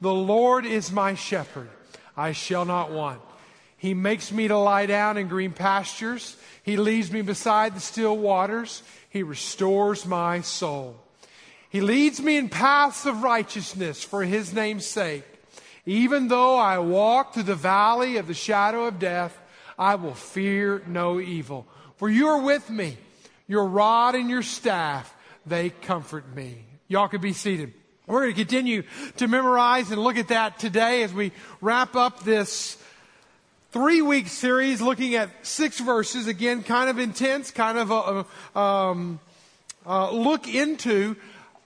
The Lord is my shepherd. I shall not want. He makes me to lie down in green pastures. He leads me beside the still waters. He restores my soul. He leads me in paths of righteousness for his name's sake. Even though I walk through the valley of the shadow of death, I will fear no evil. For you are with me. Your rod and your staff, they comfort me. Y'all can be seated. We're going to continue to memorize and look at that today as we wrap up this three week series looking at six verses. Again, kind of intense, kind of a, um, uh, look into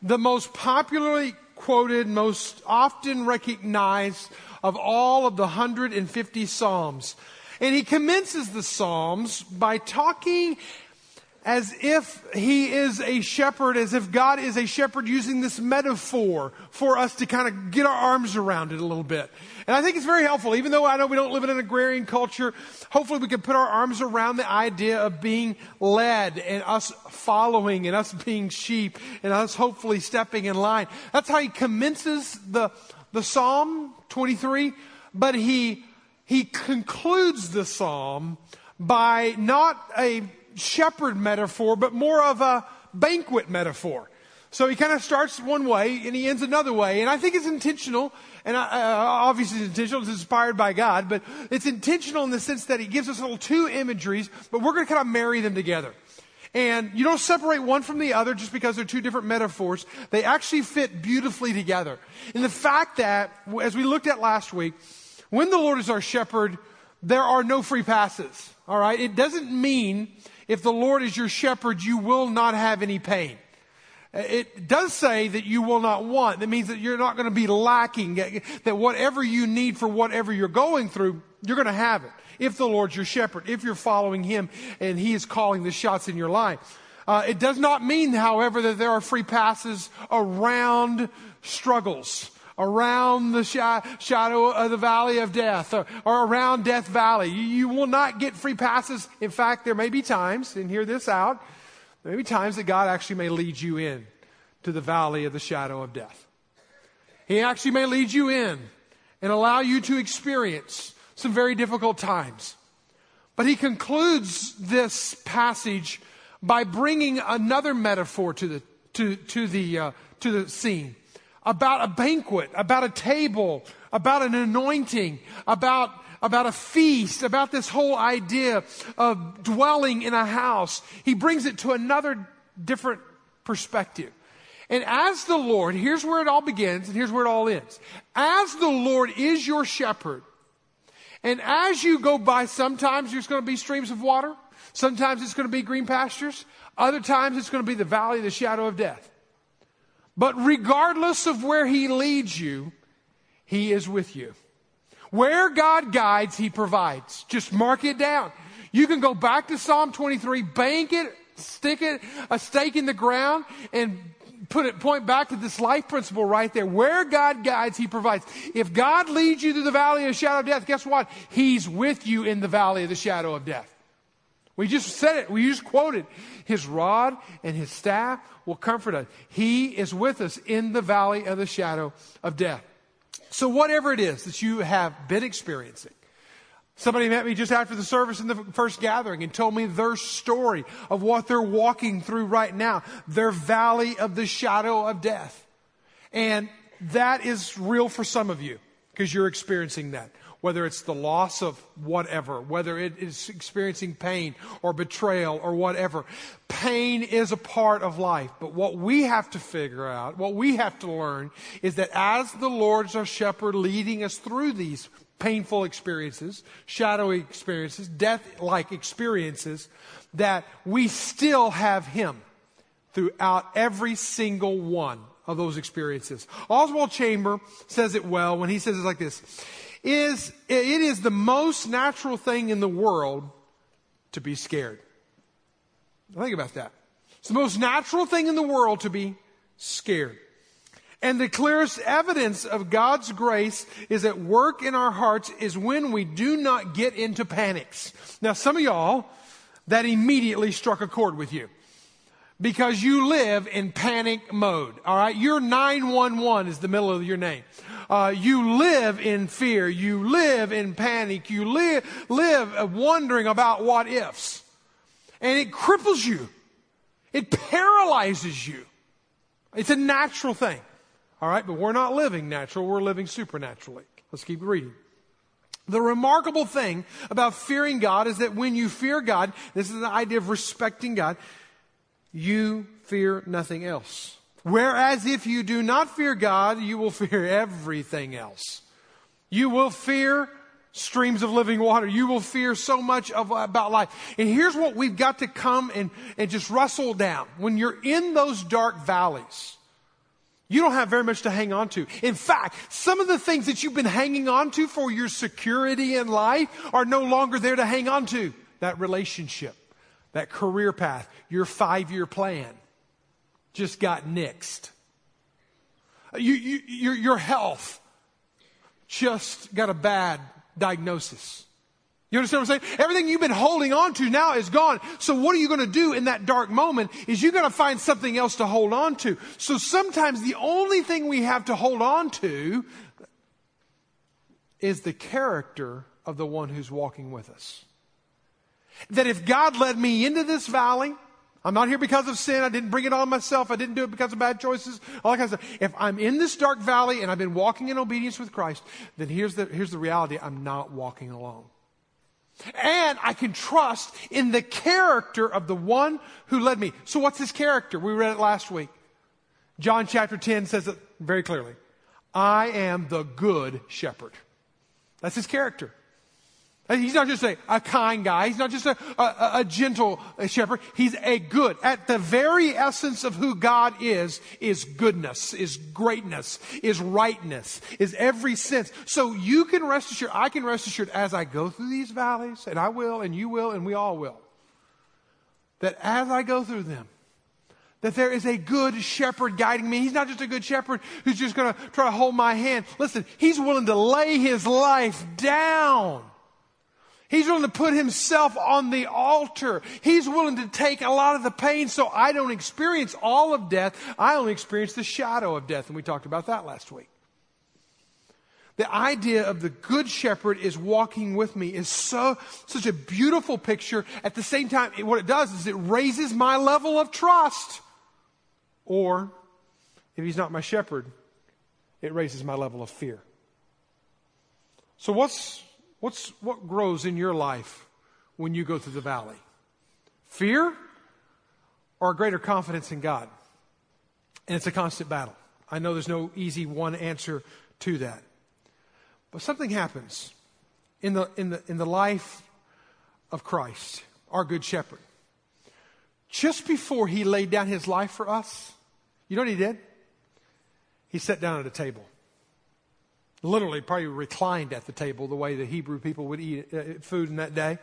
the most popularly quoted, most often recognized of all of the 150 Psalms. And he commences the Psalms by talking as if he is a shepherd, as if God is a shepherd using this metaphor for us to kind of get our arms around it a little bit. And I think it's very helpful, even though I know we don't live in an agrarian culture, hopefully we can put our arms around the idea of being led and us following and us being sheep and us hopefully stepping in line. That's how he commences the, the Psalm 23, but he, he concludes the Psalm by not a shepherd metaphor, but more of a banquet metaphor. So he kind of starts one way and he ends another way. And I think it's intentional. And uh, obviously it's intentional. It's inspired by God, but it's intentional in the sense that he gives us little two imageries, but we're going to kind of marry them together. And you don't separate one from the other just because they're two different metaphors. They actually fit beautifully together. And the fact that, as we looked at last week, when the Lord is our shepherd, there are no free passes. All right. It doesn't mean if the Lord is your shepherd, you will not have any pain. It does say that you will not want. That means that you're not going to be lacking, that whatever you need for whatever you're going through, you're going to have it. If the Lord's your shepherd, if you're following Him and He is calling the shots in your life. Uh, it does not mean, however, that there are free passes around struggles around the shadow of the valley of death or, or around Death Valley. You, you, will not get free passes. In fact, there may be times, and hear this out, there may be times that God actually may lead you in to the valley of the shadow of death. He actually may lead you in and allow you to experience some very difficult times. But he concludes this passage by bringing another metaphor to the, to, to the, uh, to the scene about a banquet, about a table, about an anointing, about, about a feast, about this whole idea of dwelling in a house. He brings it to another different perspective. And as the Lord, here's where it all begins and here's where it all ends. As the Lord is your shepherd, and as you go by, sometimes there's going to be streams of water, sometimes it's going to be green pastures, other times it's going to be the valley of the shadow of death. But regardless of where He leads you, He is with you. Where God guides, He provides. Just mark it down. You can go back to Psalm 23, bank it, stick it, a stake in the ground, and put it, point back to this life principle right there. Where God guides, He provides. If God leads you through the valley of the shadow of death, guess what? He's with you in the valley of the shadow of death. We just said it. We just quoted. His rod and his staff will comfort us. He is with us in the valley of the shadow of death. So whatever it is that you have been experiencing, somebody met me just after the service in the first gathering and told me their story of what they're walking through right now, their valley of the shadow of death. And that is real for some of you because you're experiencing that whether it's the loss of whatever, whether it is experiencing pain or betrayal or whatever. Pain is a part of life. But what we have to figure out, what we have to learn is that as the Lord is our shepherd leading us through these painful experiences, shadowy experiences, death like experiences, that we still have Him throughout every single one of those experiences. Oswald Chamber says it well when he says it like this is it is the most natural thing in the world to be scared. Think about that. It's the most natural thing in the world to be scared. And the clearest evidence of God's grace is at work in our hearts is when we do not get into panics. Now, some of y'all, that immediately struck a chord with you. Because you live in panic mode. All right. Your 911 is the middle of your name. Uh, you live in fear. You live in panic. You live, live wondering about what ifs. And it cripples you. It paralyzes you. It's a natural thing. All right. But we're not living natural. We're living supernaturally. Let's keep reading. The remarkable thing about fearing God is that when you fear God, this is the idea of respecting God, you fear nothing else. Whereas if you do not fear God, you will fear everything else. You will fear streams of living water. You will fear so much of, about life. And here's what we've got to come and, and just wrestle down. When you're in those dark valleys, you don't have very much to hang on to. In fact, some of the things that you've been hanging on to for your security in life are no longer there to hang on to. That relationship, that career path, your five year plan just got nixed. You, you, your, your health just got a bad diagnosis. You understand what I'm saying? Everything you've been holding on to now is gone. So what are you going to do in that dark moment is you're going to find something else to hold on to. So sometimes the only thing we have to hold on to is the character of the one who's walking with us. That if God led me into this valley, I'm not here because of sin. I didn't bring it on myself. I didn't do it because of bad choices. All that kind of stuff. If I'm in this dark valley and I've been walking in obedience with Christ, then here's the, here's the reality. I'm not walking alone. And I can trust in the character of the one who led me. So what's his character? We read it last week. John chapter 10 says it very clearly. I am the good shepherd. That's his character. He's not just a, a kind guy. He's not just a, a, a, gentle shepherd. He's a good. At the very essence of who God is, is goodness, is greatness, is rightness, is every sense. So you can rest assured, I can rest assured as I go through these valleys, and I will, and you will, and we all will, that as I go through them, that there is a good shepherd guiding me. He's not just a good shepherd who's just going to try to hold my hand. Listen, he's willing to lay his life down He's willing to put himself on the altar. He's willing to take a lot of the pain so I don't experience all of death. I only experience the shadow of death. And we talked about that last week. The idea of the good shepherd is walking with me is so, such a beautiful picture. At the same time, what it does is it raises my level of trust. Or, if he's not my shepherd, it raises my level of fear. So what's, What's, what grows in your life when you go through the valley? Fear or a greater confidence in God? And it's a constant battle. I know there's no easy one answer to that. But something happens in the, in the, in the life of Christ, our good shepherd. Just before he laid down his life for us, you know what he did? He sat down at a table literally probably reclined at the table the way the Hebrew people would eat uh, food in that day.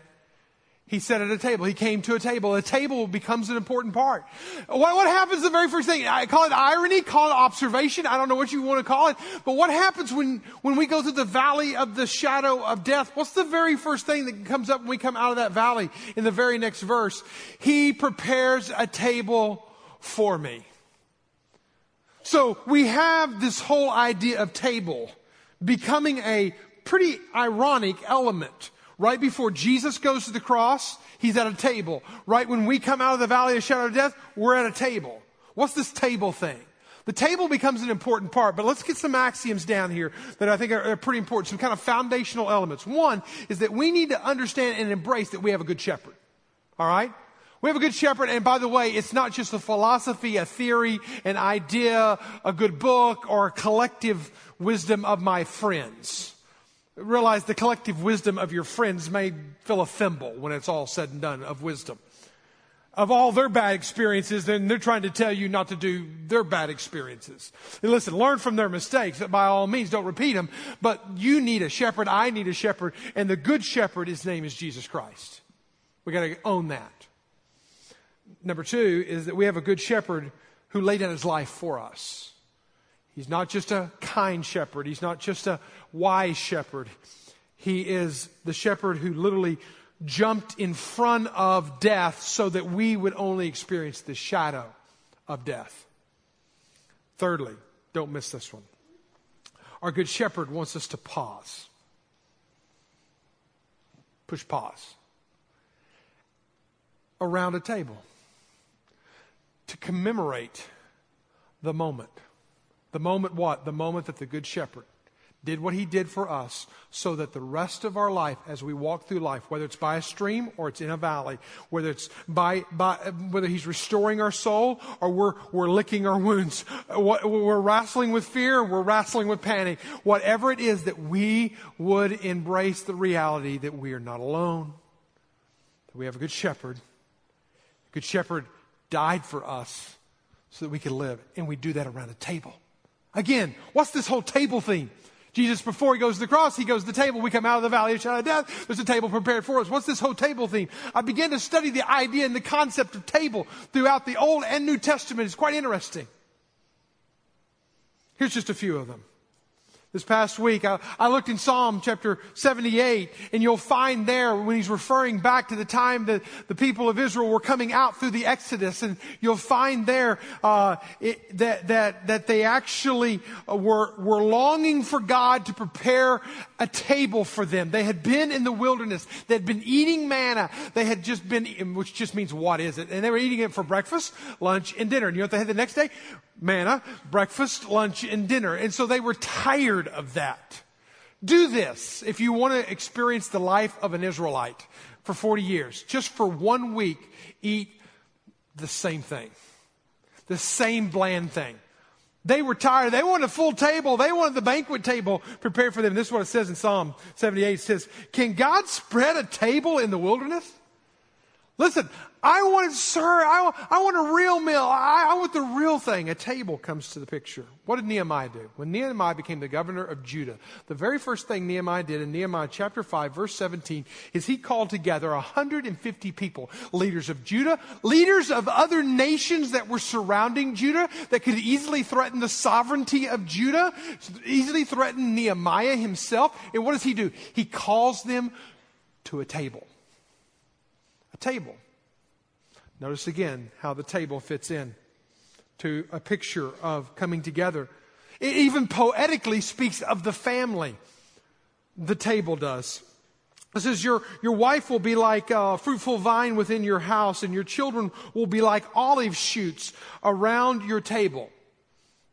He sat at a table. He came to a table. A table becomes an important part. What, what happens the very first thing? I call it irony, call it observation. I don't know what you want to call it. But what happens when, when we go through the valley of the shadow of death? What's the very first thing that comes up when we come out of that valley in the very next verse? He prepares a table for me. So we have this whole idea of table becoming a pretty ironic element. Right before Jesus goes to the cross, he's at a table. Right when we come out of the valley of shadow of death, we're at a table. What's this table thing? The table becomes an important part, but let's get some axioms down here that I think are, are, pretty important, some kind of foundational elements. One is that we need to understand and embrace that we have a good shepherd. All right? We have a good shepherd, and by the way, it's not just a philosophy, a theory, an idea, a good book, or a collective wisdom of my friends. Realize the collective wisdom of your friends may fill a thimble when it's all said and done of wisdom. Of all their bad experiences, then they're trying to tell you not to do their bad experiences. And listen, learn from their mistakes. By all means, don't repeat them. But you need a shepherd. I need a shepherd. And the good shepherd, his name is Jesus Christ. We got to own that. Number two is that we have a good shepherd who laid down his life for us. He's not just a kind shepherd. He's not just a wise shepherd. He is the shepherd who literally jumped in front of death so that we would only experience the shadow of death. Thirdly, don't miss this one. Our Good Shepherd wants us to pause. Push pause. Around a table to commemorate the moment. The moment what? The moment that the Good Shepherd did what he did for us so that the rest of our life as we walk through life whether it's by a stream or it's in a valley whether it's by, by whether he's restoring our soul or we're, we're licking our wounds we're wrestling with fear we're wrestling with panic whatever it is that we would embrace the reality that we are not alone that we have a good shepherd good shepherd died for us so that we could live and we do that around a table again what's this whole table theme Jesus, before he goes to the cross, he goes to the table. We come out of the valley of shadow of death. There's a table prepared for us. What's this whole table theme? I began to study the idea and the concept of table throughout the Old and New Testament. It's quite interesting. Here's just a few of them. This past week, I, I, looked in Psalm chapter 78, and you'll find there when he's referring back to the time that the people of Israel were coming out through the Exodus, and you'll find there uh, it, that that that they actually uh, were were longing for God to prepare a table for them. They had been in the wilderness, they had been eating manna, they had just been, which just means what is it? And they were eating it for breakfast, lunch, and dinner. And you know what they had the next day? Manna, breakfast, lunch, and dinner. And so they were tired of that. Do this if you want to experience the life of an Israelite for 40 years. Just for one week, eat the same thing. The same bland thing. They were tired. They wanted a full table. They wanted the banquet table prepared for them. This is what it says in Psalm 78. It says, Can God spread a table in the wilderness? Listen, I want, sir, I, I want a real meal. I, I, want the real thing. A table comes to the picture. What did Nehemiah do? When Nehemiah became the governor of Judah, the very first thing Nehemiah did in Nehemiah chapter 5, verse 17, is he called together 150 people, leaders of Judah, leaders of other nations that were surrounding Judah that could easily threaten the sovereignty of Judah, easily threaten Nehemiah himself. And what does he do? He calls them to a table a table. Notice again how the table fits in to a picture of coming together. It even poetically speaks of the family. The table does. It says, your, your wife will be like a fruitful vine within your house, and your children will be like olive shoots around your table.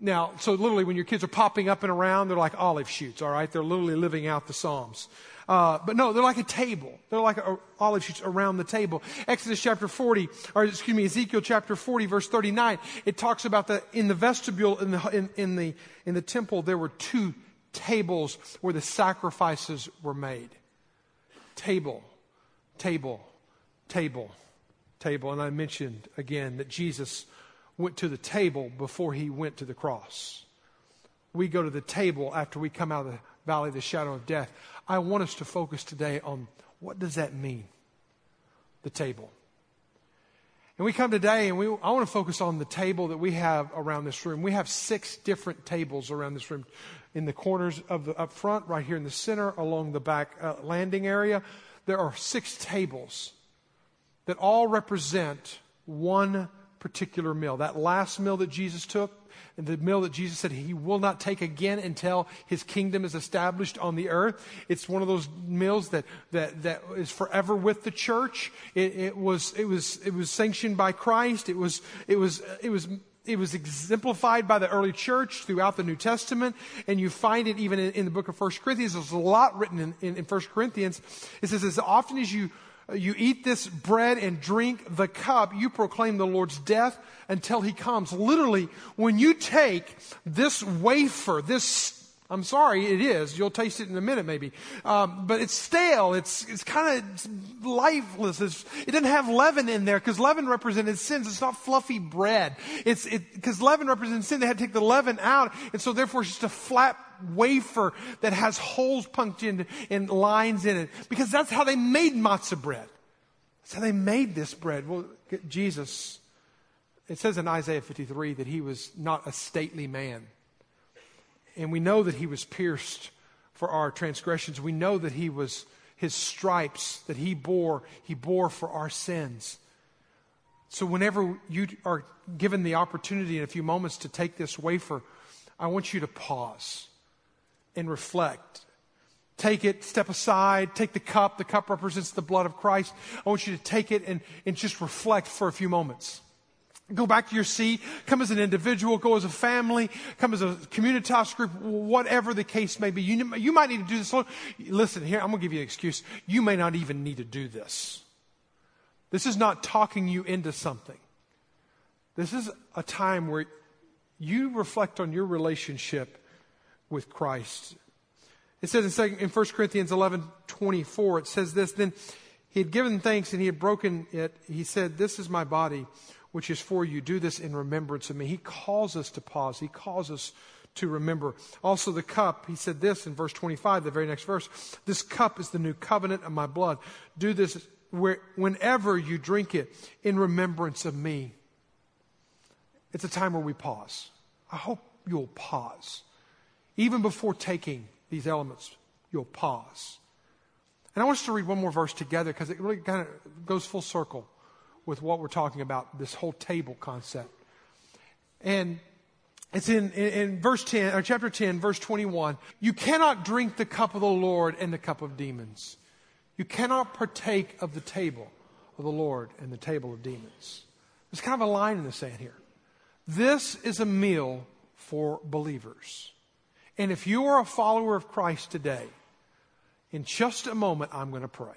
Now, so literally, when your kids are popping up and around, they're like olive shoots, all right? They're literally living out the Psalms. Uh, but no, they're like a table. They're like a, olive shoots around the table. Exodus chapter 40, or excuse me, Ezekiel chapter 40, verse 39, it talks about that in the vestibule, in the, in, in, the, in the temple, there were two tables where the sacrifices were made. Table, table, table, table. And I mentioned again that Jesus went to the table before he went to the cross. We go to the table after we come out of the valley of the shadow of death. I want us to focus today on what does that mean? The table. And we come today and we, I want to focus on the table that we have around this room. We have six different tables around this room in the corners of the up front, right here in the center, along the back uh, landing area. There are six tables that all represent one particular meal. That last meal that Jesus took, the meal that Jesus said he will not take again until his kingdom is established on the earth. It's one of those meals that, that, that is forever with the church. It, it was, it was, it was sanctioned by Christ. It was, it was, it was, it was exemplified by the early church throughout the New Testament, and you find it even in, in the book of First Corinthians. There's a lot written in, in, in 1 Corinthians. It says, as often as you you eat this bread and drink the cup, you proclaim the Lord's death until he comes. Literally, when you take this wafer, this I'm sorry, it is. You'll taste it in a minute, maybe. Um, but it's stale. It's it's kind of lifeless. It's, it doesn't have leaven in there because leaven represented sins. It's not fluffy bread. It's because leaven represents sin. They had to take the leaven out, and so therefore it's just a flat wafer that has holes punched in and lines in it because that's how they made matzah bread. That's how they made this bread. Well, Jesus, it says in Isaiah 53 that he was not a stately man. And we know that he was pierced for our transgressions. We know that he was his stripes that he bore, he bore for our sins. So, whenever you are given the opportunity in a few moments to take this wafer, I want you to pause and reflect. Take it, step aside, take the cup. The cup represents the blood of Christ. I want you to take it and, and just reflect for a few moments. Go back to your seat. Come as an individual. Go as a family. Come as a communitas group. Whatever the case may be. You, you might need to do this. Listen, here, I'm going to give you an excuse. You may not even need to do this. This is not talking you into something. This is a time where you reflect on your relationship with Christ. It says in, in 1 Corinthians 11 24, it says this Then he had given thanks and he had broken it. He said, This is my body which is for you. Do this in remembrance of me. He calls us to pause. He calls us to remember. Also, the cup, he said this in verse 25, the very next verse. This cup is the new covenant of my blood. Do this where, whenever you drink it in remembrance of me. It's a time where we pause. I hope you'll pause. Even before taking these elements, you'll pause. And I want us to read one more verse together because it really kind of goes full circle with what we're talking about, this whole table concept. And it's in, in, in, verse 10, or chapter 10, verse 21. You cannot drink the cup of the Lord and the cup of demons. You cannot partake of the table of the Lord and the table of demons. There's kind of a line in the sand here. This is a meal for believers. And if you are a follower of Christ today, in just a moment, I'm going to pray.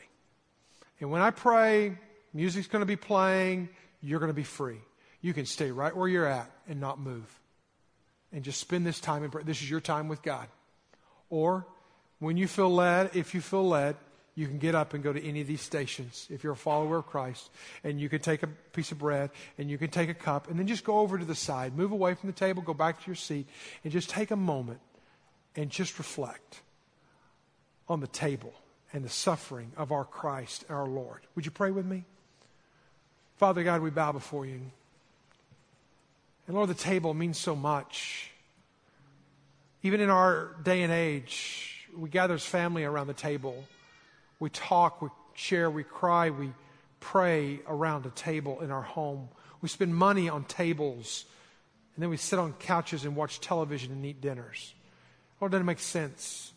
And when I pray, Music's going to be playing. You're going to be free. You can stay right where you're at and not move. And just spend this time in prayer. This is your time with God. Or when you feel led, if you feel led, you can get up and go to any of these stations if you're a follower of Christ. And you can take a piece of bread and you can take a cup and then just go over to the side. Move away from the table, go back to your seat, and just take a moment and just reflect on the table and the suffering of our Christ, our Lord. Would you pray with me? Father God, we bow before you. And Lord, the table means so much. Even in our day and age, we gather as family around the table. We talk, we share, we cry, we pray around a table in our home. We spend money on tables, and then we sit on couches and watch television and eat dinners. Lord, doesn't make sense.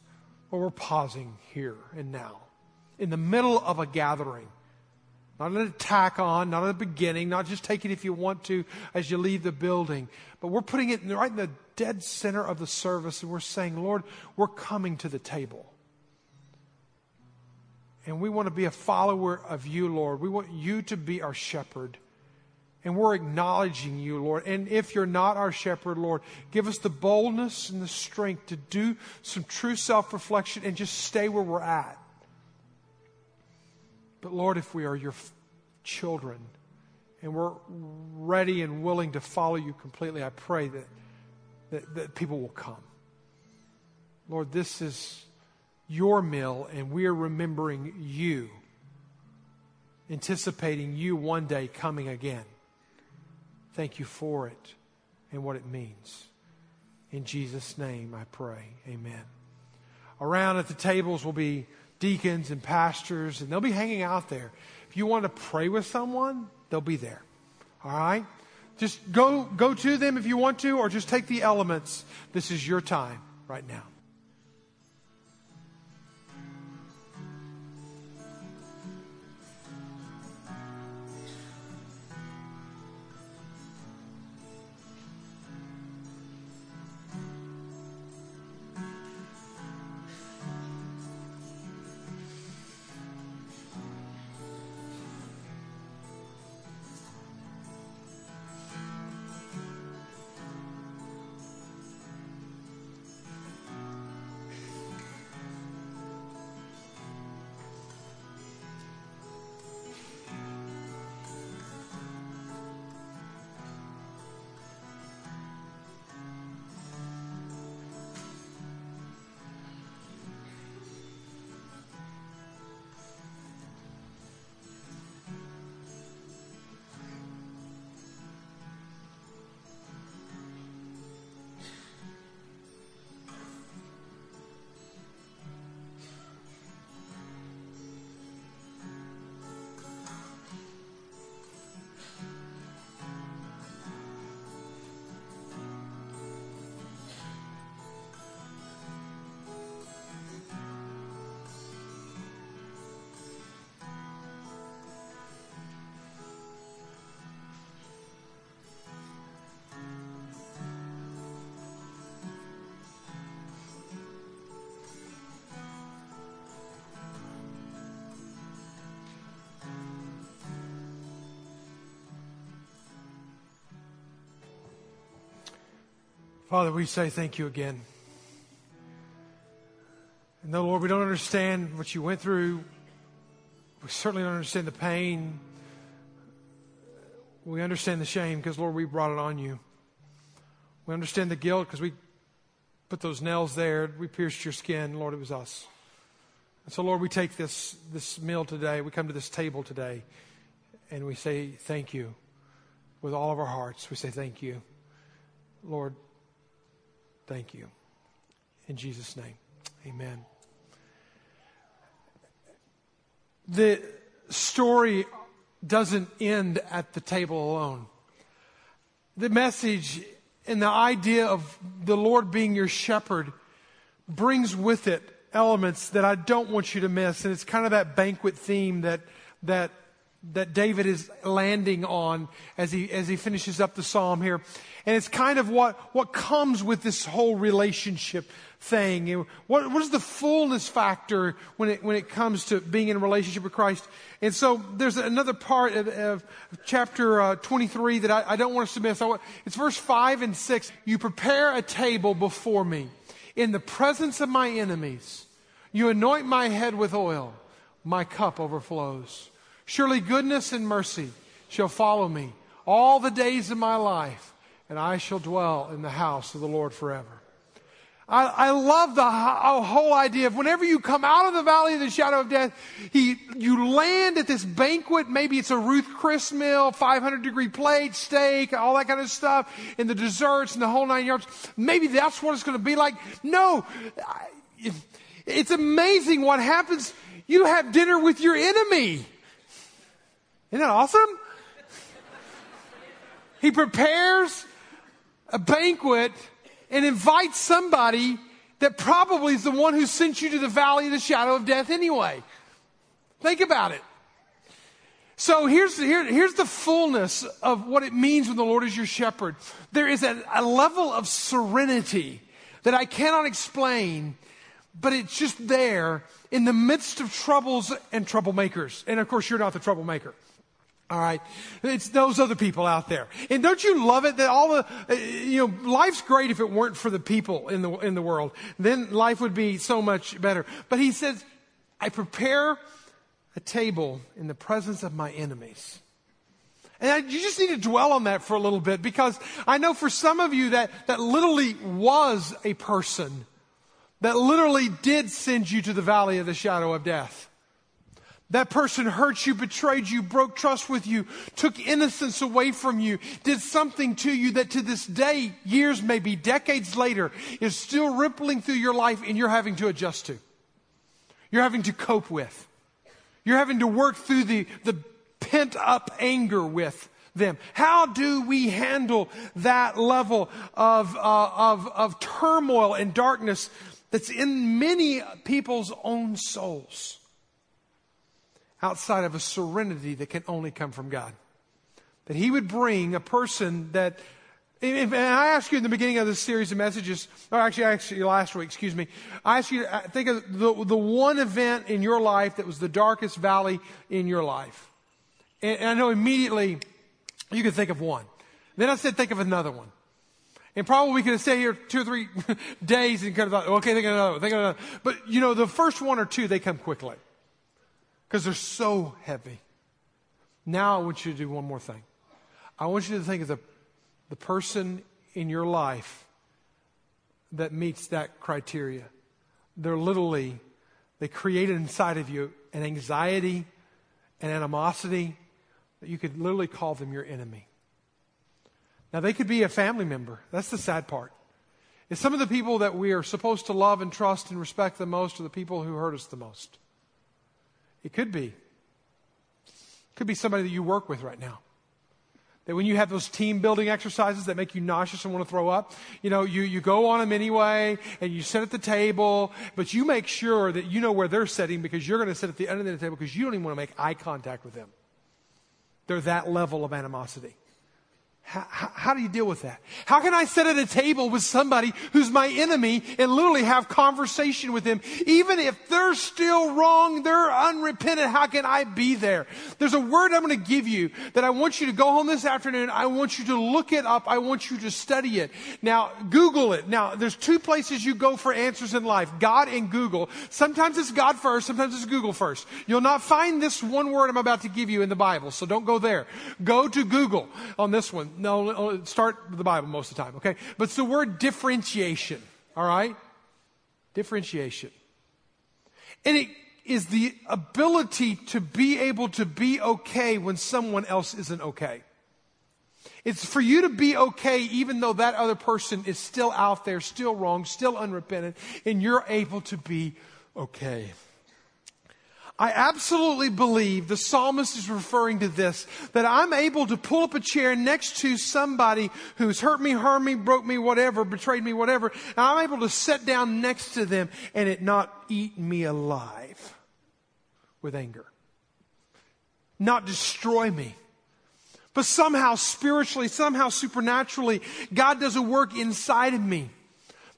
Well, we're pausing here and now, in the middle of a gathering not an attack on, not at the beginning, not just take it if you want to as you leave the building. But we're putting it right in the dead center of the service and we're saying, Lord, we're coming to the table. And we want to be a follower of you, Lord. We want you to be our shepherd. And we're acknowledging you, Lord. And if you're not our shepherd, Lord, give us the boldness and the strength to do some true self reflection and just stay where we're at. But Lord, if we are your children and we're ready and willing to follow you completely, I pray that, that, that people will come. Lord, this is your meal, and we are remembering you, anticipating you one day coming again. Thank you for it and what it means. In Jesus' name I pray. Amen. Around at the tables will be deacons and pastors, and they'll be hanging out there. If you want to pray with someone, they'll be there. All right? Just go, go to them if you want to, or just take the elements. This is your time right now. Father, we say thank you again. And though, Lord, we don't understand what you went through, we certainly don't understand the pain. We understand the shame because, Lord, we brought it on you. We understand the guilt because we put those nails there. We pierced your skin. Lord, it was us. And so, Lord, we take this, this meal today. We come to this table today and we say thank you with all of our hearts. We say thank you. Lord, thank you. In Jesus' name, amen. The story doesn't end at the table alone. The message and the idea of the Lord being your shepherd brings with it elements that I don't want you to miss. And it's kind of that banquet theme that, that, that David is landing on as he, as he finishes up the psalm here. And it's kind of what, what comes with this whole relationship thing. What, what is the fullness factor when it, when it comes to being in a relationship with Christ? And so there's another part of, of chapter uh, 23 that I, I, don't want us to miss. Want, it's verse 5 and 6. You prepare a table before me in the presence of my enemies. You anoint my head with oil. My cup overflows. Surely goodness and mercy shall follow me all the days of my life, and I shall dwell in the house of the Lord forever. I, I love the whole idea of whenever you come out of the valley of the shadow of death, he, you land at this banquet. Maybe it's a Ruth Chris meal, 500 degree plate, steak, all that kind of stuff, and the desserts and the whole nine yards. Maybe that's what it's going to be like. No, it's amazing what happens. You have dinner with your enemy. Isn't that awesome? He prepares a banquet and invites somebody that probably is the one who sent you to the valley of the shadow of death anyway. Think about it. So here's, here, here's the fullness of what it means when the Lord is your shepherd. There is a, a level of serenity that I cannot explain, but it's just there in the midst of troubles and troublemakers. And of course, you're not the troublemaker. All right. It's those other people out there. And don't you love it that all the, uh, you know, life's great if it weren't for the people in the, in the world. Then life would be so much better. But he says, I prepare a table in the presence of my enemies. And I, you just need to dwell on that for a little bit because I know for some of you that, that literally was a person that literally did send you to the valley of the shadow of death. That person hurt you, betrayed you, broke trust with you, took innocence away from you, did something to you that to this day, years, maybe decades later, is still rippling through your life and you're having to adjust to. You're having to cope with. You're having to work through the, the pent up anger with them. How do we handle that level of, uh, of, of turmoil and darkness that's in many people's own souls? Outside of a serenity that can only come from God. That He would bring a person that, and I asked you in the beginning of this series of messages, or actually, actually last week, excuse me, I asked you to uh, think of the, the one event in your life that was the darkest valley in your life. And, and I know immediately you could think of one. Then I said, think of another one. And probably we could have stayed here two or three days and kind of thought, okay, think of another one, think of another. But you know, the first one or two, they come quickly because they're so heavy. Now I want you to do one more thing. I want you to think of the, the person in your life that meets that criteria. They're literally, they create inside of you an anxiety, an animosity that you could literally call them your enemy. Now, they could be a family member. That's the sad part. It's some of the people that we are supposed to love and trust and respect the most are the people who hurt us the most. It could be. It could be somebody that you work with right now. That when you have those team building exercises that make you nauseous and want to throw up, you know, you, you go on them anyway and you sit at the table, but you make sure that you know where they're sitting because you're going to sit at the end of the table because you don't even want to make eye contact with them. They're that level of animosity. How, how, do you deal with that? How can I sit at a table with somebody who's my enemy and literally have conversation with them? Even if they're still wrong, they're unrepentant, how can I be there? There's a word I'm going to give you that I want you to go home this afternoon. I want you to look it up. I want you to study it. Now, Google it. Now, there's two places you go for answers in life. God and Google. Sometimes it's God first, sometimes it's Google first. You'll not find this one word I'm about to give you in the Bible, so don't go there. Go to Google on this one no, uh, start with the Bible most of the time, okay? But it's the word differentiation, all right? Differentiation. And it is the ability to be able to be okay when someone else isn't okay. It's for you to be okay even though that other person is still out there, still wrong, still unrepentant, and you're able to be okay. I absolutely believe the psalmist is referring to this that I'm able to pull up a chair next to somebody who's hurt me, harmed me, broke me, whatever, betrayed me, whatever, and I'm able to sit down next to them and it not eat me alive with anger, not destroy me. But somehow, spiritually, somehow, supernaturally, God does a work inside of me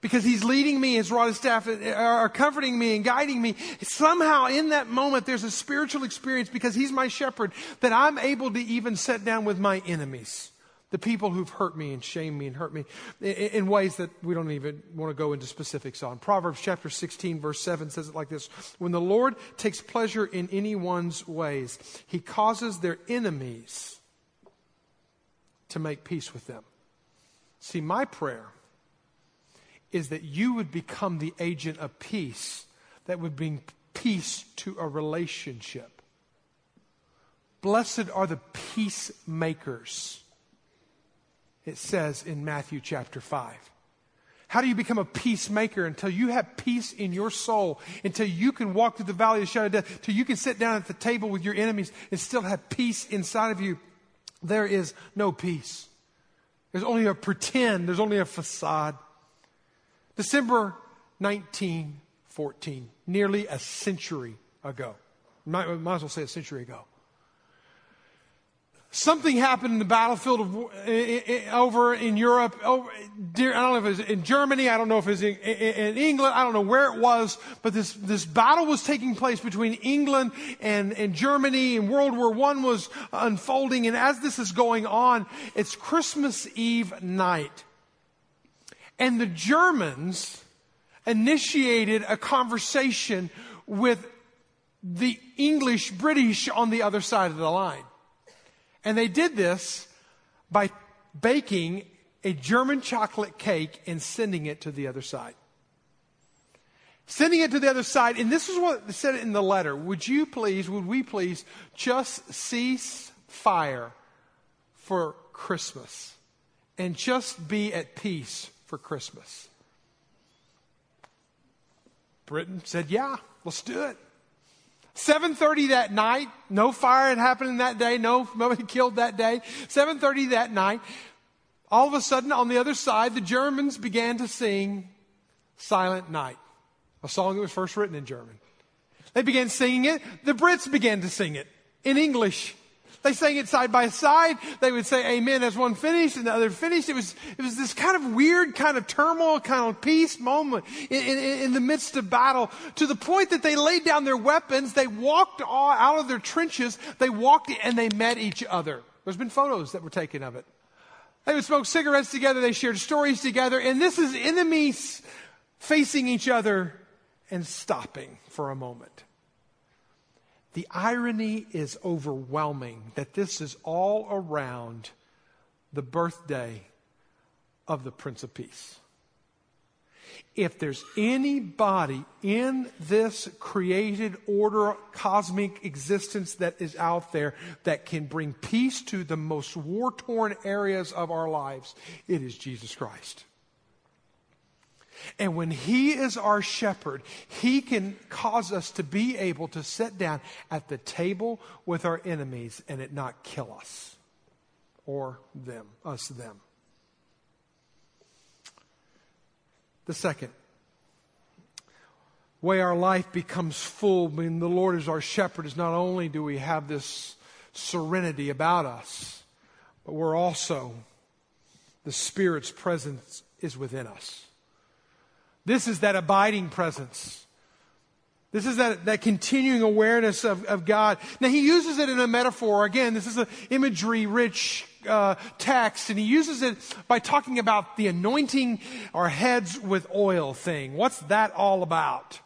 because he's leading me, his rod and staff are comforting me and guiding me. Somehow in that moment, there's a spiritual experience because he's my shepherd that I'm able to even sit down with my enemies. The people who've hurt me and shamed me and hurt me in ways that we don't even want to go into specifics on. Proverbs chapter 16 verse 7 says it like this. When the Lord takes pleasure in anyone's ways, he causes their enemies to make peace with them. See, my prayer is that you would become the agent of peace that would bring peace to a relationship. Blessed are the peacemakers, it says in Matthew chapter 5. How do you become a peacemaker until you have peace in your soul, until you can walk through the valley of the shadow of death, until you can sit down at the table with your enemies and still have peace inside of you? There is no peace. There's only a pretend, there's only a facade. December 1914, nearly a century ago. Might, might as well say a century ago. Something happened in the battlefield of, over in Europe. Over, I don't know if it was in Germany. I don't know if it was in, in, England. I don't know where it was. But this, this battle was taking place between England and, and Germany, and World War I was unfolding. And as this is going on, it's Christmas Eve night. And the Germans initiated a conversation with the English British on the other side of the line. And they did this by baking a German chocolate cake and sending it to the other side. Sending it to the other side, and this is what they said in the letter. Would you please, would we please just cease fire for Christmas and just be at peace for Christmas? Britain said, yeah, let's do it. 7.30 that night, no fire had happened that day, no, nobody killed that day. 7.30 that night, all of a sudden on the other side, the Germans began to sing Silent Night, a song that was first written in German. They began singing it. The Brits began to sing it in English. They sang it side by side. They would say amen as one finished and the other finished. It was, it was this kind of weird kind of turmoil, kind of peace moment in, in, in the midst of battle to the point that they laid down their weapons. They walked out of their trenches. They walked and they met each other. There's been photos that were taken of it. They would smoke cigarettes together. They shared stories together. And this is enemies facing each other and stopping for a moment. The irony is overwhelming that this is all around the birthday of the Prince of Peace. If there's anybody in this created order, cosmic existence that is out there that can bring peace to the most war torn areas of our lives, it is Jesus Christ. And when He is our shepherd, He can cause us to be able to sit down at the table with our enemies and it not kill us or them, us, them. The second way our life becomes full when the Lord is our shepherd is not only do we have this serenity about us, but we're also the Spirit's presence is within us. This is that abiding presence. This is that, that continuing awareness of, of God. Now, he uses it in a metaphor. Again, this is an imagery rich uh, text, and he uses it by talking about the anointing our heads with oil thing. What's that all about?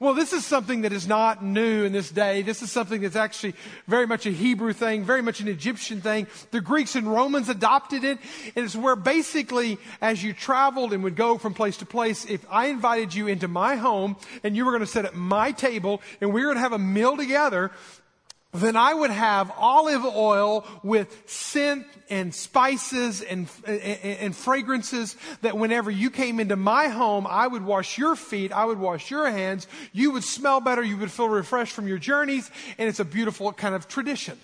Well, this is something that is not new in this day. This is something that's actually very much a Hebrew thing, very much an Egyptian thing. The Greeks and Romans adopted it. And it's where basically, as you traveled and would go from place to place, if I invited you into my home and you were going to sit at my table and we were going to have a meal together, then I would have olive oil with scent and spices and, and, and, fragrances that whenever you came into my home, I would wash your feet, I would wash your hands, you would smell better, you would feel refreshed from your journeys, and it's a beautiful kind of tradition.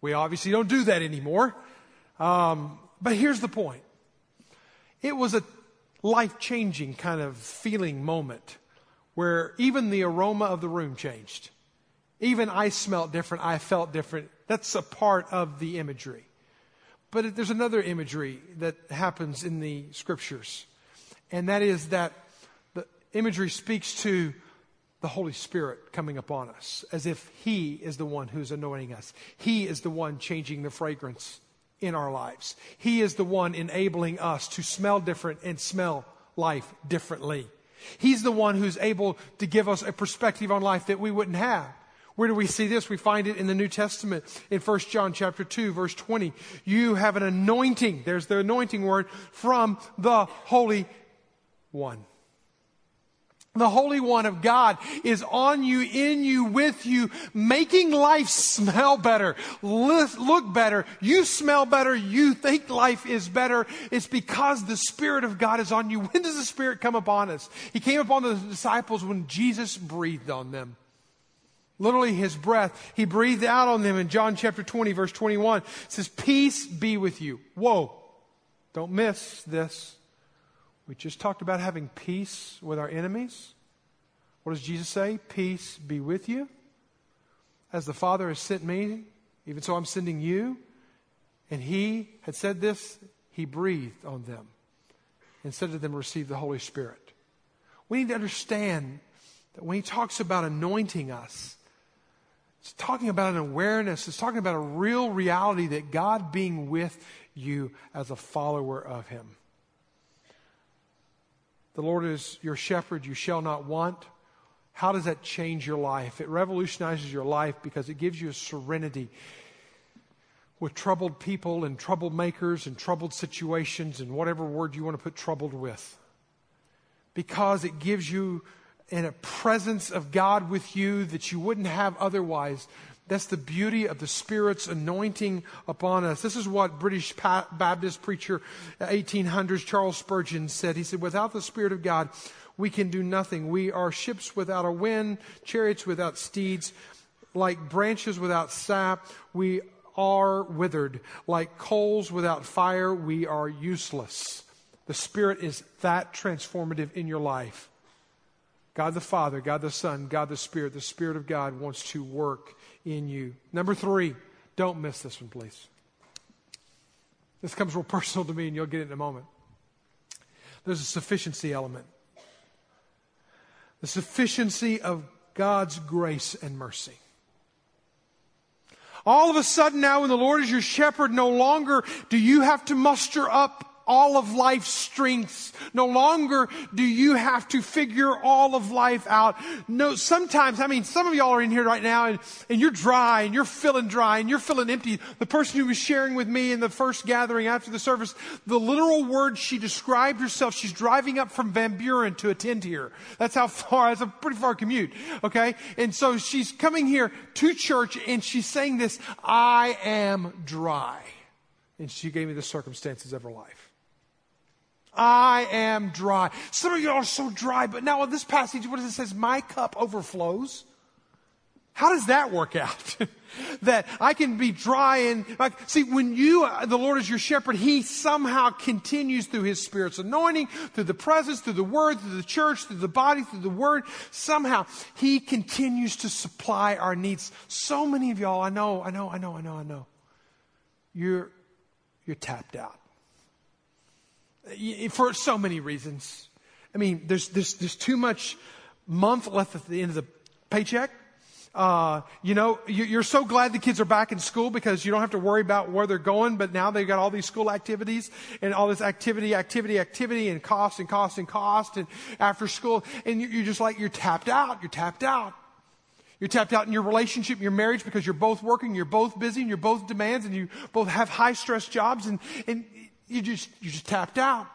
We obviously don't do that anymore. Um, but here's the point. It was a life changing kind of feeling moment where even the aroma of the room changed. Even I smelt different, I felt different. That's a part of the imagery. But there's another imagery that happens in the scriptures, and that is that the imagery speaks to the Holy Spirit coming upon us, as if He is the one who's anointing us. He is the one changing the fragrance in our lives. He is the one enabling us to smell different and smell life differently. He's the one who's able to give us a perspective on life that we wouldn't have. Where do we see this? We find it in the New Testament in 1 John chapter 2 verse 20. You have an anointing. There's the anointing word from the Holy One. The Holy One of God is on you, in you, with you, making life smell better, look better. You smell better. You think life is better. It's because the Spirit of God is on you. When does the Spirit come upon us? He came upon the disciples when Jesus breathed on them. Literally his breath. He breathed out on them in John chapter 20 verse 21. It says, peace be with you. Whoa. Don't miss this. We just talked about having peace with our enemies. What does Jesus say? Peace be with you. As the Father has sent me, even so I'm sending you. And he had said this, he breathed on them and said to them, receive the Holy Spirit. We need to understand that when he talks about anointing us, it's talking about an awareness. It's talking about a real reality that God being with you as a follower of Him. The Lord is your shepherd, you shall not want. How does that change your life? It revolutionizes your life because it gives you a serenity with troubled people and troublemakers and troubled situations and whatever word you want to put troubled with. Because it gives you in a presence of God with you that you wouldn't have otherwise. That's the beauty of the Spirit's anointing upon us. This is what British Baptist preacher, 1800s, Charles Spurgeon said. He said, Without the Spirit of God, we can do nothing. We are ships without a wind, chariots without steeds, like branches without sap. We are withered. Like coals without fire, we are useless. The Spirit is that transformative in your life. God the Father, God the Son, God the Spirit, the Spirit of God wants to work in you. Number three, don't miss this one, please. This comes real personal to me, and you'll get it in a moment. There's a sufficiency element. The sufficiency of God's grace and mercy. All of a sudden now, when the Lord is your shepherd, no longer do you have to muster up all of life's strengths. No longer do you have to figure all of life out. No, sometimes, I mean, some of y'all are in here right now and, and you're dry and you're feeling dry and you're feeling empty. The person who was sharing with me in the first gathering after the service, the literal word she described herself, she's driving up from Van Buren to attend here. That's how far, that's a pretty far commute. Okay. And so she's coming here to church and she's saying this, I am dry. And she gave me the circumstances of her life. I am dry. Some of you are so dry, but now in this passage, what does it says? My cup overflows. How does that work out? that I can be dry and like, see, when you, the Lord is your shepherd, He somehow continues through His Spirit's anointing, through the presence, through the Word, through the church, through the body, through the Word. Somehow He continues to supply our needs. So many of y'all, I know, I know, I know, I know, I know. You're, you're tapped out. For so many reasons. I mean, there's, there's, there's too much month left at the end of the paycheck. Uh, you know, you're so glad the kids are back in school because you don't have to worry about where they're going, but now they've got all these school activities and all this activity, activity, activity and cost and cost and cost and after school. And you're just like, you're tapped out. You're tapped out. You're tapped out in your relationship, your marriage because you're both working, you're both busy, and you're both demands, and you both have high stress jobs, and, and you just, you're just tapped out.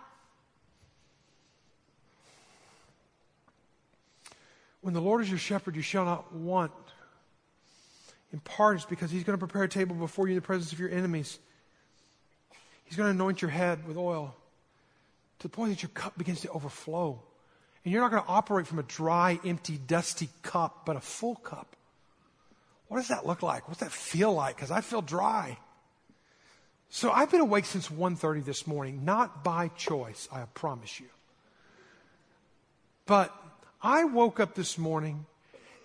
When the Lord is your shepherd, you shall not want. In part, it's because He's going to prepare a table before you in the presence of your enemies. He's going to anoint your head with oil to the point that your cup begins to overflow. And you're not going to operate from a dry, empty, dusty cup, but a full cup. What does that look like? What's that feel like? Because I feel dry. So I've been awake since 1.30 this morning, not by choice, I promise you. But I woke up this morning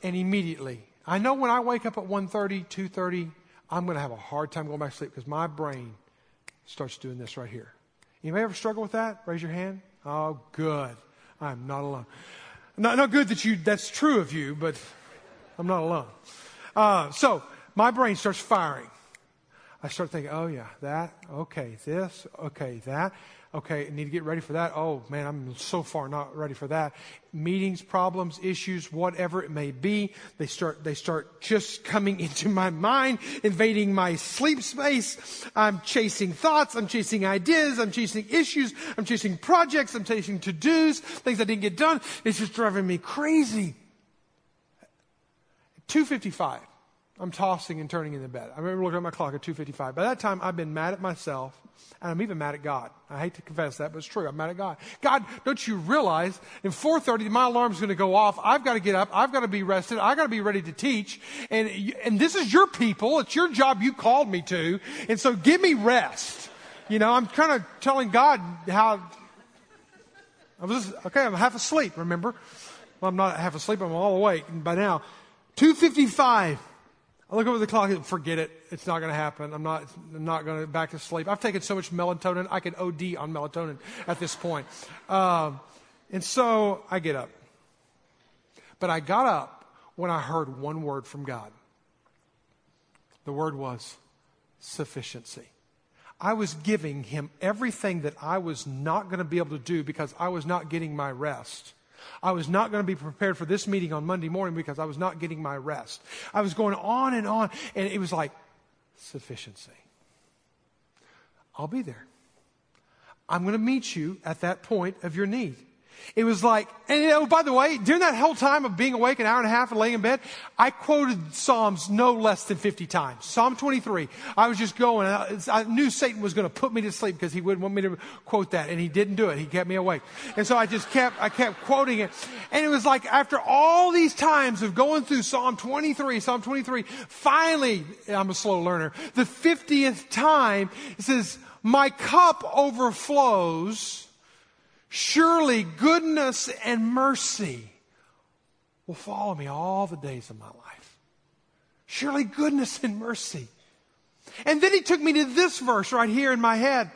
and immediately, I know when I wake up at 1.30, 2.30, I'm going to have a hard time going back to sleep because my brain starts doing this right here. Anybody ever struggle with that? Raise your hand. Oh, good. I'm not alone. Not, not good that you, that's true of you, but I'm not alone. Uh, so my brain starts firing. I start thinking, oh yeah, that, okay, this, okay, that, okay, I need to get ready for that. Oh man, I'm so far not ready for that. Meetings, problems, issues, whatever it may be, they start, they start just coming into my mind, invading my sleep space. I'm chasing thoughts, I'm chasing ideas, I'm chasing issues, I'm chasing projects, I'm chasing to-dos, things I didn't get done. It's just driving me crazy. 255. I'm tossing and turning in the bed. I remember looking at my clock at 2:55. By that time, I've been mad at myself, and I'm even mad at God. I hate to confess that, but it's true. I'm mad at God. God, don't you realize in 4:30 my alarm's going to go off? I've got to get up. I've got to be rested. I've got to be ready to teach. And and this is your people. It's your job. You called me to, and so give me rest. You know, I'm kind of telling God how. I was okay. I'm half asleep. Remember? Well, I'm not half asleep. I'm all awake by now. 255. I look over the clock and forget it. It's not going to happen. I'm not, I'm not going to back to sleep. I've taken so much melatonin, I could OD on melatonin at this point. Um, and so I get up. But I got up when I heard one word from God. The word was sufficiency. I was giving him everything that I was not going to be able to do because I was not getting my rest. I was not going to be prepared for this meeting on Monday morning because I was not getting my rest. I was going on and on, and it was like sufficiency. I'll be there. I'm going to meet you at that point of your need. It was like, and you know, by the way, during that whole time of being awake an hour and a half and laying in bed, I quoted Psalms no less than 50 times. Psalm 23. I was just going. I, I knew Satan was going to put me to sleep because he wouldn't want me to quote that, and he didn't do it. He kept me awake. And so I just kept, I kept quoting it. And it was like after all these times of going through Psalm 23, Psalm 23, finally, I'm a slow learner, the 50th time, it says, my cup overflows Surely goodness and mercy will follow me all the days of my life. Surely goodness and mercy. And then he took me to this verse right here in my head.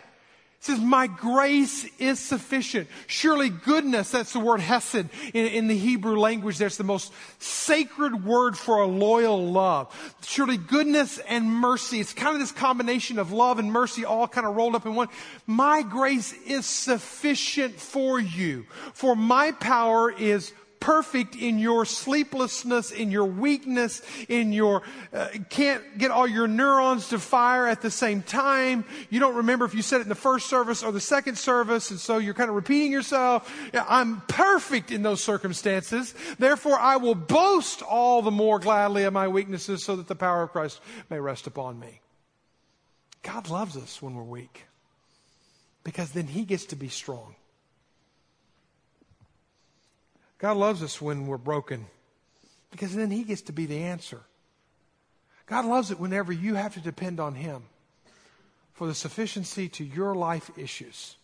Says, My grace is sufficient. Surely goodness, that's the word hesed in, in, the Hebrew language. That's the most sacred word for a loyal love. Surely goodness and mercy. It's kind of this combination of love and mercy all kind of rolled up in one. My grace is sufficient for you. For my power is perfect in your sleeplessness, in your weakness, in your uh, can't get all your neurons to fire at the same time. You don't remember if you said it in the first service or the second service, and so you're kind of repeating yourself. I'm perfect in those circumstances. Therefore, I will boast all the more gladly of my weaknesses so that the power of Christ may rest upon me. God loves us when we're weak because then he gets to be strong. God loves us when we're broken because then He gets to be the answer. God loves it whenever you have to depend on Him for the sufficiency to your life issues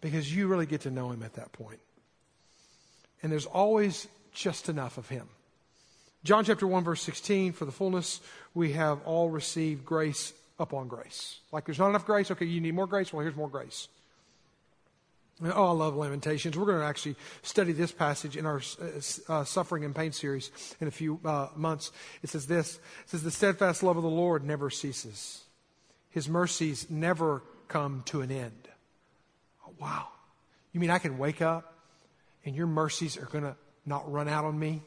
because you really get to know Him at that point. And there's always just enough of Him. John chapter 1, verse 16 for the fullness, we have all received grace upon grace. Like there's not enough grace, okay, you need more grace? Well, here's more grace. Oh, I love Lamentations. We're going to actually study this passage in our uh, uh, Suffering and Pain series in a few uh, months. It says this It says, The steadfast love of the Lord never ceases, His mercies never come to an end. Oh, wow. You mean I can wake up and your mercies are going to not run out on me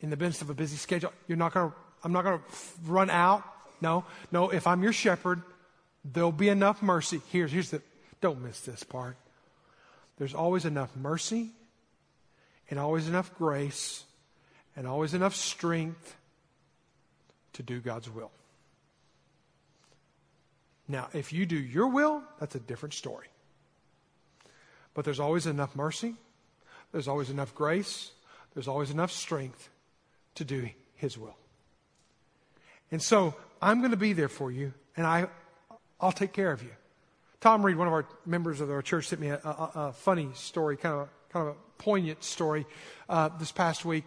in the midst of a busy schedule? You're not going to, I'm not going to run out. No, no. If I'm your shepherd, there'll be enough mercy. Here's, here's the, don't miss this part there's always enough mercy and always enough grace and always enough strength to do God's will. Now, if you do your will, that's a different story. But there's always enough mercy, there's always enough grace, there's always enough strength to do His will. And so I'm going to be there for you, and I, I'll take care of you. Tom Reed, one of our members of our church, sent me a, a, a funny story, kind of, kind of a poignant story uh, this past week.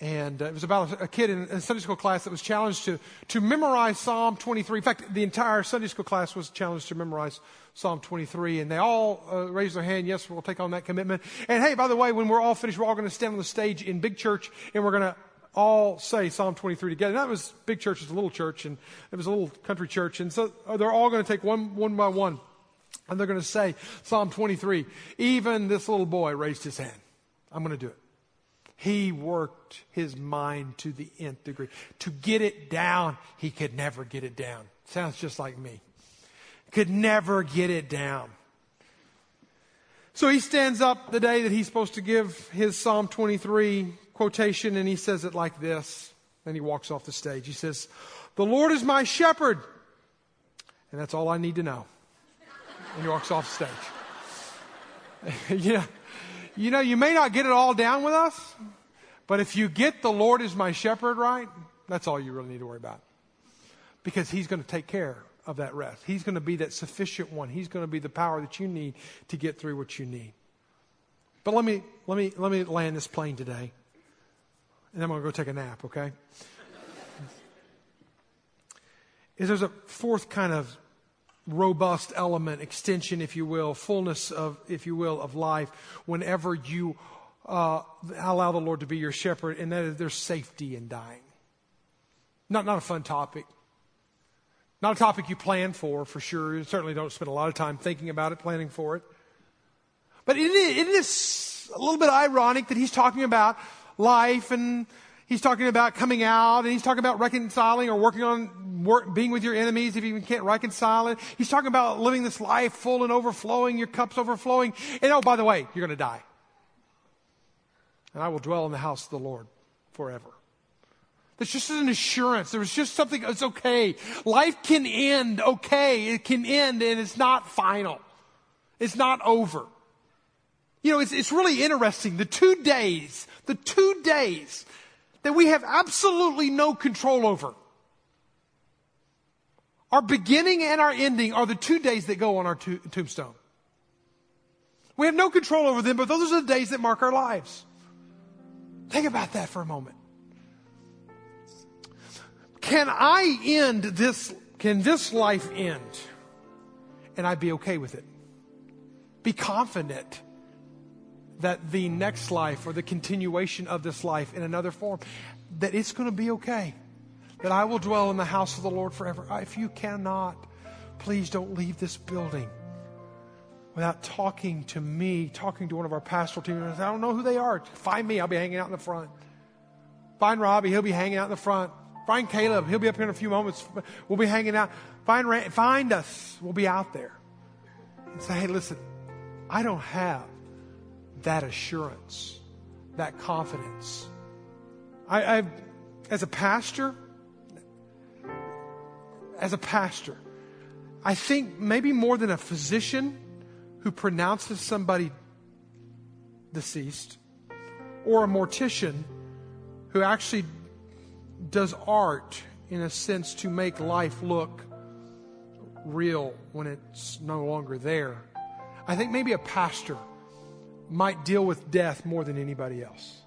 And uh, it was about a, a kid in a Sunday school class that was challenged to, to memorize Psalm 23. In fact, the entire Sunday school class was challenged to memorize Psalm 23. And they all uh, raised their hand, yes, we'll take on that commitment. And hey, by the way, when we're all finished, we're all going to stand on the stage in big church and we're going to all say Psalm 23 together. And that was big church, it was a little church, and it was a little country church. And so they're all going to take one, one by one. And they're going to say, Psalm 23, even this little boy raised his hand. I'm going to do it. He worked his mind to the nth degree. To get it down, he could never get it down. Sounds just like me. Could never get it down. So he stands up the day that he's supposed to give his Psalm 23 quotation and he says it like this. Then he walks off the stage. He says, The Lord is my shepherd. And that's all I need to know and he walks off stage. yeah. You know, you may not get it all down with us, but if you get the Lord is my shepherd right, that's all you really need to worry about. Because he's going to take care of that rest. He's going to be that sufficient one. He's going to be the power that you need to get through what you need. But let me let me let me land this plane today. And then I'm going to go take a nap, okay? Is there's a fourth kind of robust element, extension, if you will, fullness of, if you will, of life whenever you uh, allow the Lord to be your shepherd, and that is there's safety in dying. Not, not a fun topic. Not a topic you plan for, for sure. You certainly don't spend a lot of time thinking about it, planning for it. But it is, it is a little bit ironic that he's talking about life and He's talking about coming out and he's talking about reconciling or working on work, being with your enemies if you can't reconcile it. He's talking about living this life full and overflowing, your cup's overflowing. And oh, by the way, you're going to die. And I will dwell in the house of the Lord forever. There's just an assurance. There was just something, it's okay. Life can end okay. It can end and it's not final. It's not over. You know, it's, it's really interesting. The two days, the two days that we have absolutely no control over. Our beginning and our ending are the two days that go on our to- tombstone. We have no control over them, but those are the days that mark our lives. Think about that for a moment. Can I end this? Can this life end? And I be okay with it? Be confident that the next life or the continuation of this life in another form, that it's going to be okay. That I will dwell in the house of the Lord forever. If you cannot, please don't leave this building without talking to me, talking to one of our pastoral team members. I don't know who they are. Find me, I'll be hanging out in the front. Find Robbie, he'll be hanging out in the front. Find Caleb, he'll be up here in a few moments. We'll be hanging out. Find, find us, we'll be out there. And say, hey, listen, I don't have that assurance, that confidence. I, I, as a pastor, as a pastor, I think maybe more than a physician who pronounces somebody deceased, or a mortician who actually does art in a sense to make life look real when it's no longer there. I think maybe a pastor might deal with death more than anybody else.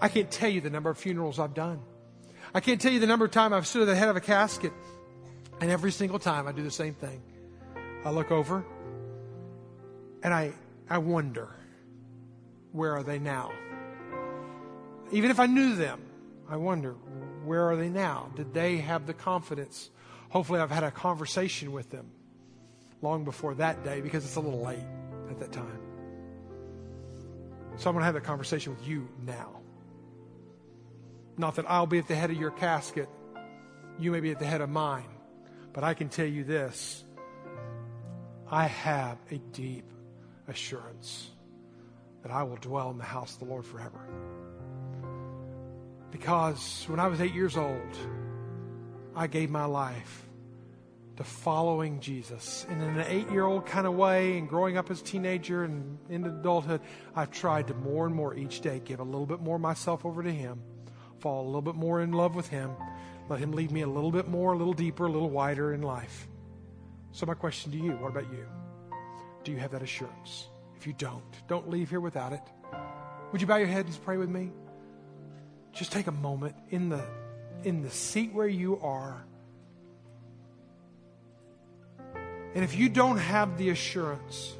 I can't tell you the number of funerals I've done. I can't tell you the number of times I've stood at the head of a casket, and every single time I do the same thing. I look over and I I wonder, where are they now? Even if I knew them, I wonder, where are they now? Did they have the confidence? Hopefully, I've had a conversation with them long before that day because it's a little late at that time. So I'm going to have that conversation with you now. Not that I'll be at the head of your casket, you may be at the head of mine, but I can tell you this I have a deep assurance that I will dwell in the house of the Lord forever. Because when I was eight years old, I gave my life to following Jesus. And in an eight year old kind of way, and growing up as a teenager and into adulthood, I've tried to more and more each day give a little bit more myself over to Him, fall a little bit more in love with Him, let Him lead me a little bit more, a little deeper, a little wider in life. So, my question to you what about you? Do you have that assurance? If you don't, don't leave here without it. Would you bow your head and pray with me? Just take a moment in the in the seat where you are And if you don't have the assurance,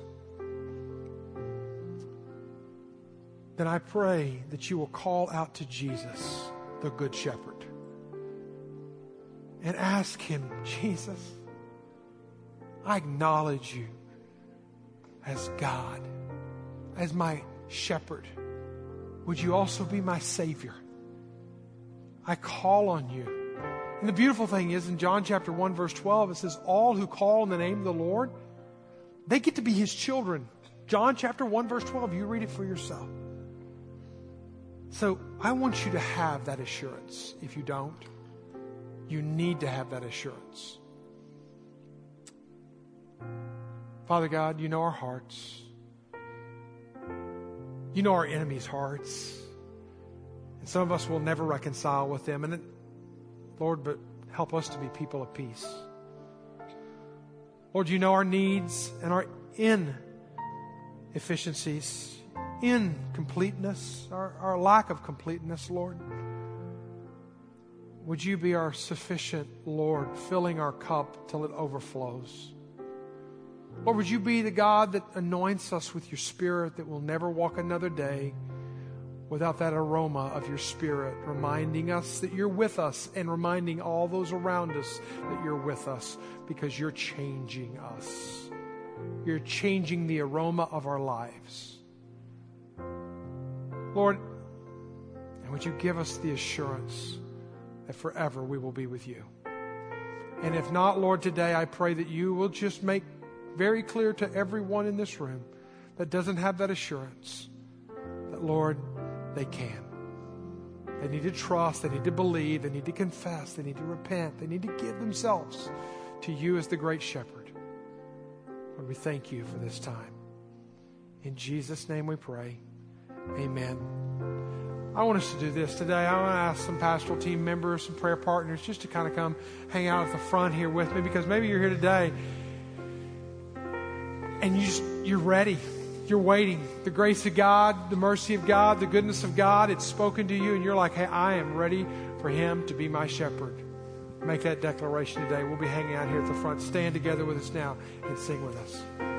then I pray that you will call out to Jesus, the Good Shepherd, and ask him, Jesus, I acknowledge you as God, as my shepherd. Would you also be my Savior? I call on you. And the beautiful thing is in John chapter 1, verse 12, it says, All who call on the name of the Lord, they get to be his children. John chapter 1, verse 12, you read it for yourself. So I want you to have that assurance. If you don't, you need to have that assurance. Father God, you know our hearts. You know our enemies' hearts. And some of us will never reconcile with them. And Lord, but help us to be people of peace. Lord, you know our needs and our inefficiencies, incompleteness, our, our lack of completeness, Lord. Would you be our sufficient, Lord, filling our cup till it overflows? Lord, would you be the God that anoints us with your spirit that will never walk another day without that aroma of your spirit reminding us that you're with us and reminding all those around us that you're with us because you're changing us. You're changing the aroma of our lives. Lord, and would you give us the assurance that forever we will be with you? And if not, Lord, today I pray that you will just make very clear to everyone in this room that doesn't have that assurance that, Lord, they can. They need to trust, they need to believe, they need to confess, they need to repent, they need to give themselves to you as the great shepherd. Lord, we thank you for this time. In Jesus' name we pray. Amen. I want us to do this today. I want to ask some pastoral team members, some prayer partners, just to kind of come hang out at the front here with me because maybe you're here today and you just, you're ready you're waiting. The grace of God, the mercy of God, the goodness of God, it's spoken to you, and you're like, hey, I am ready for Him to be my shepherd. Make that declaration today. We'll be hanging out here at the front. Stand together with us now and sing with us.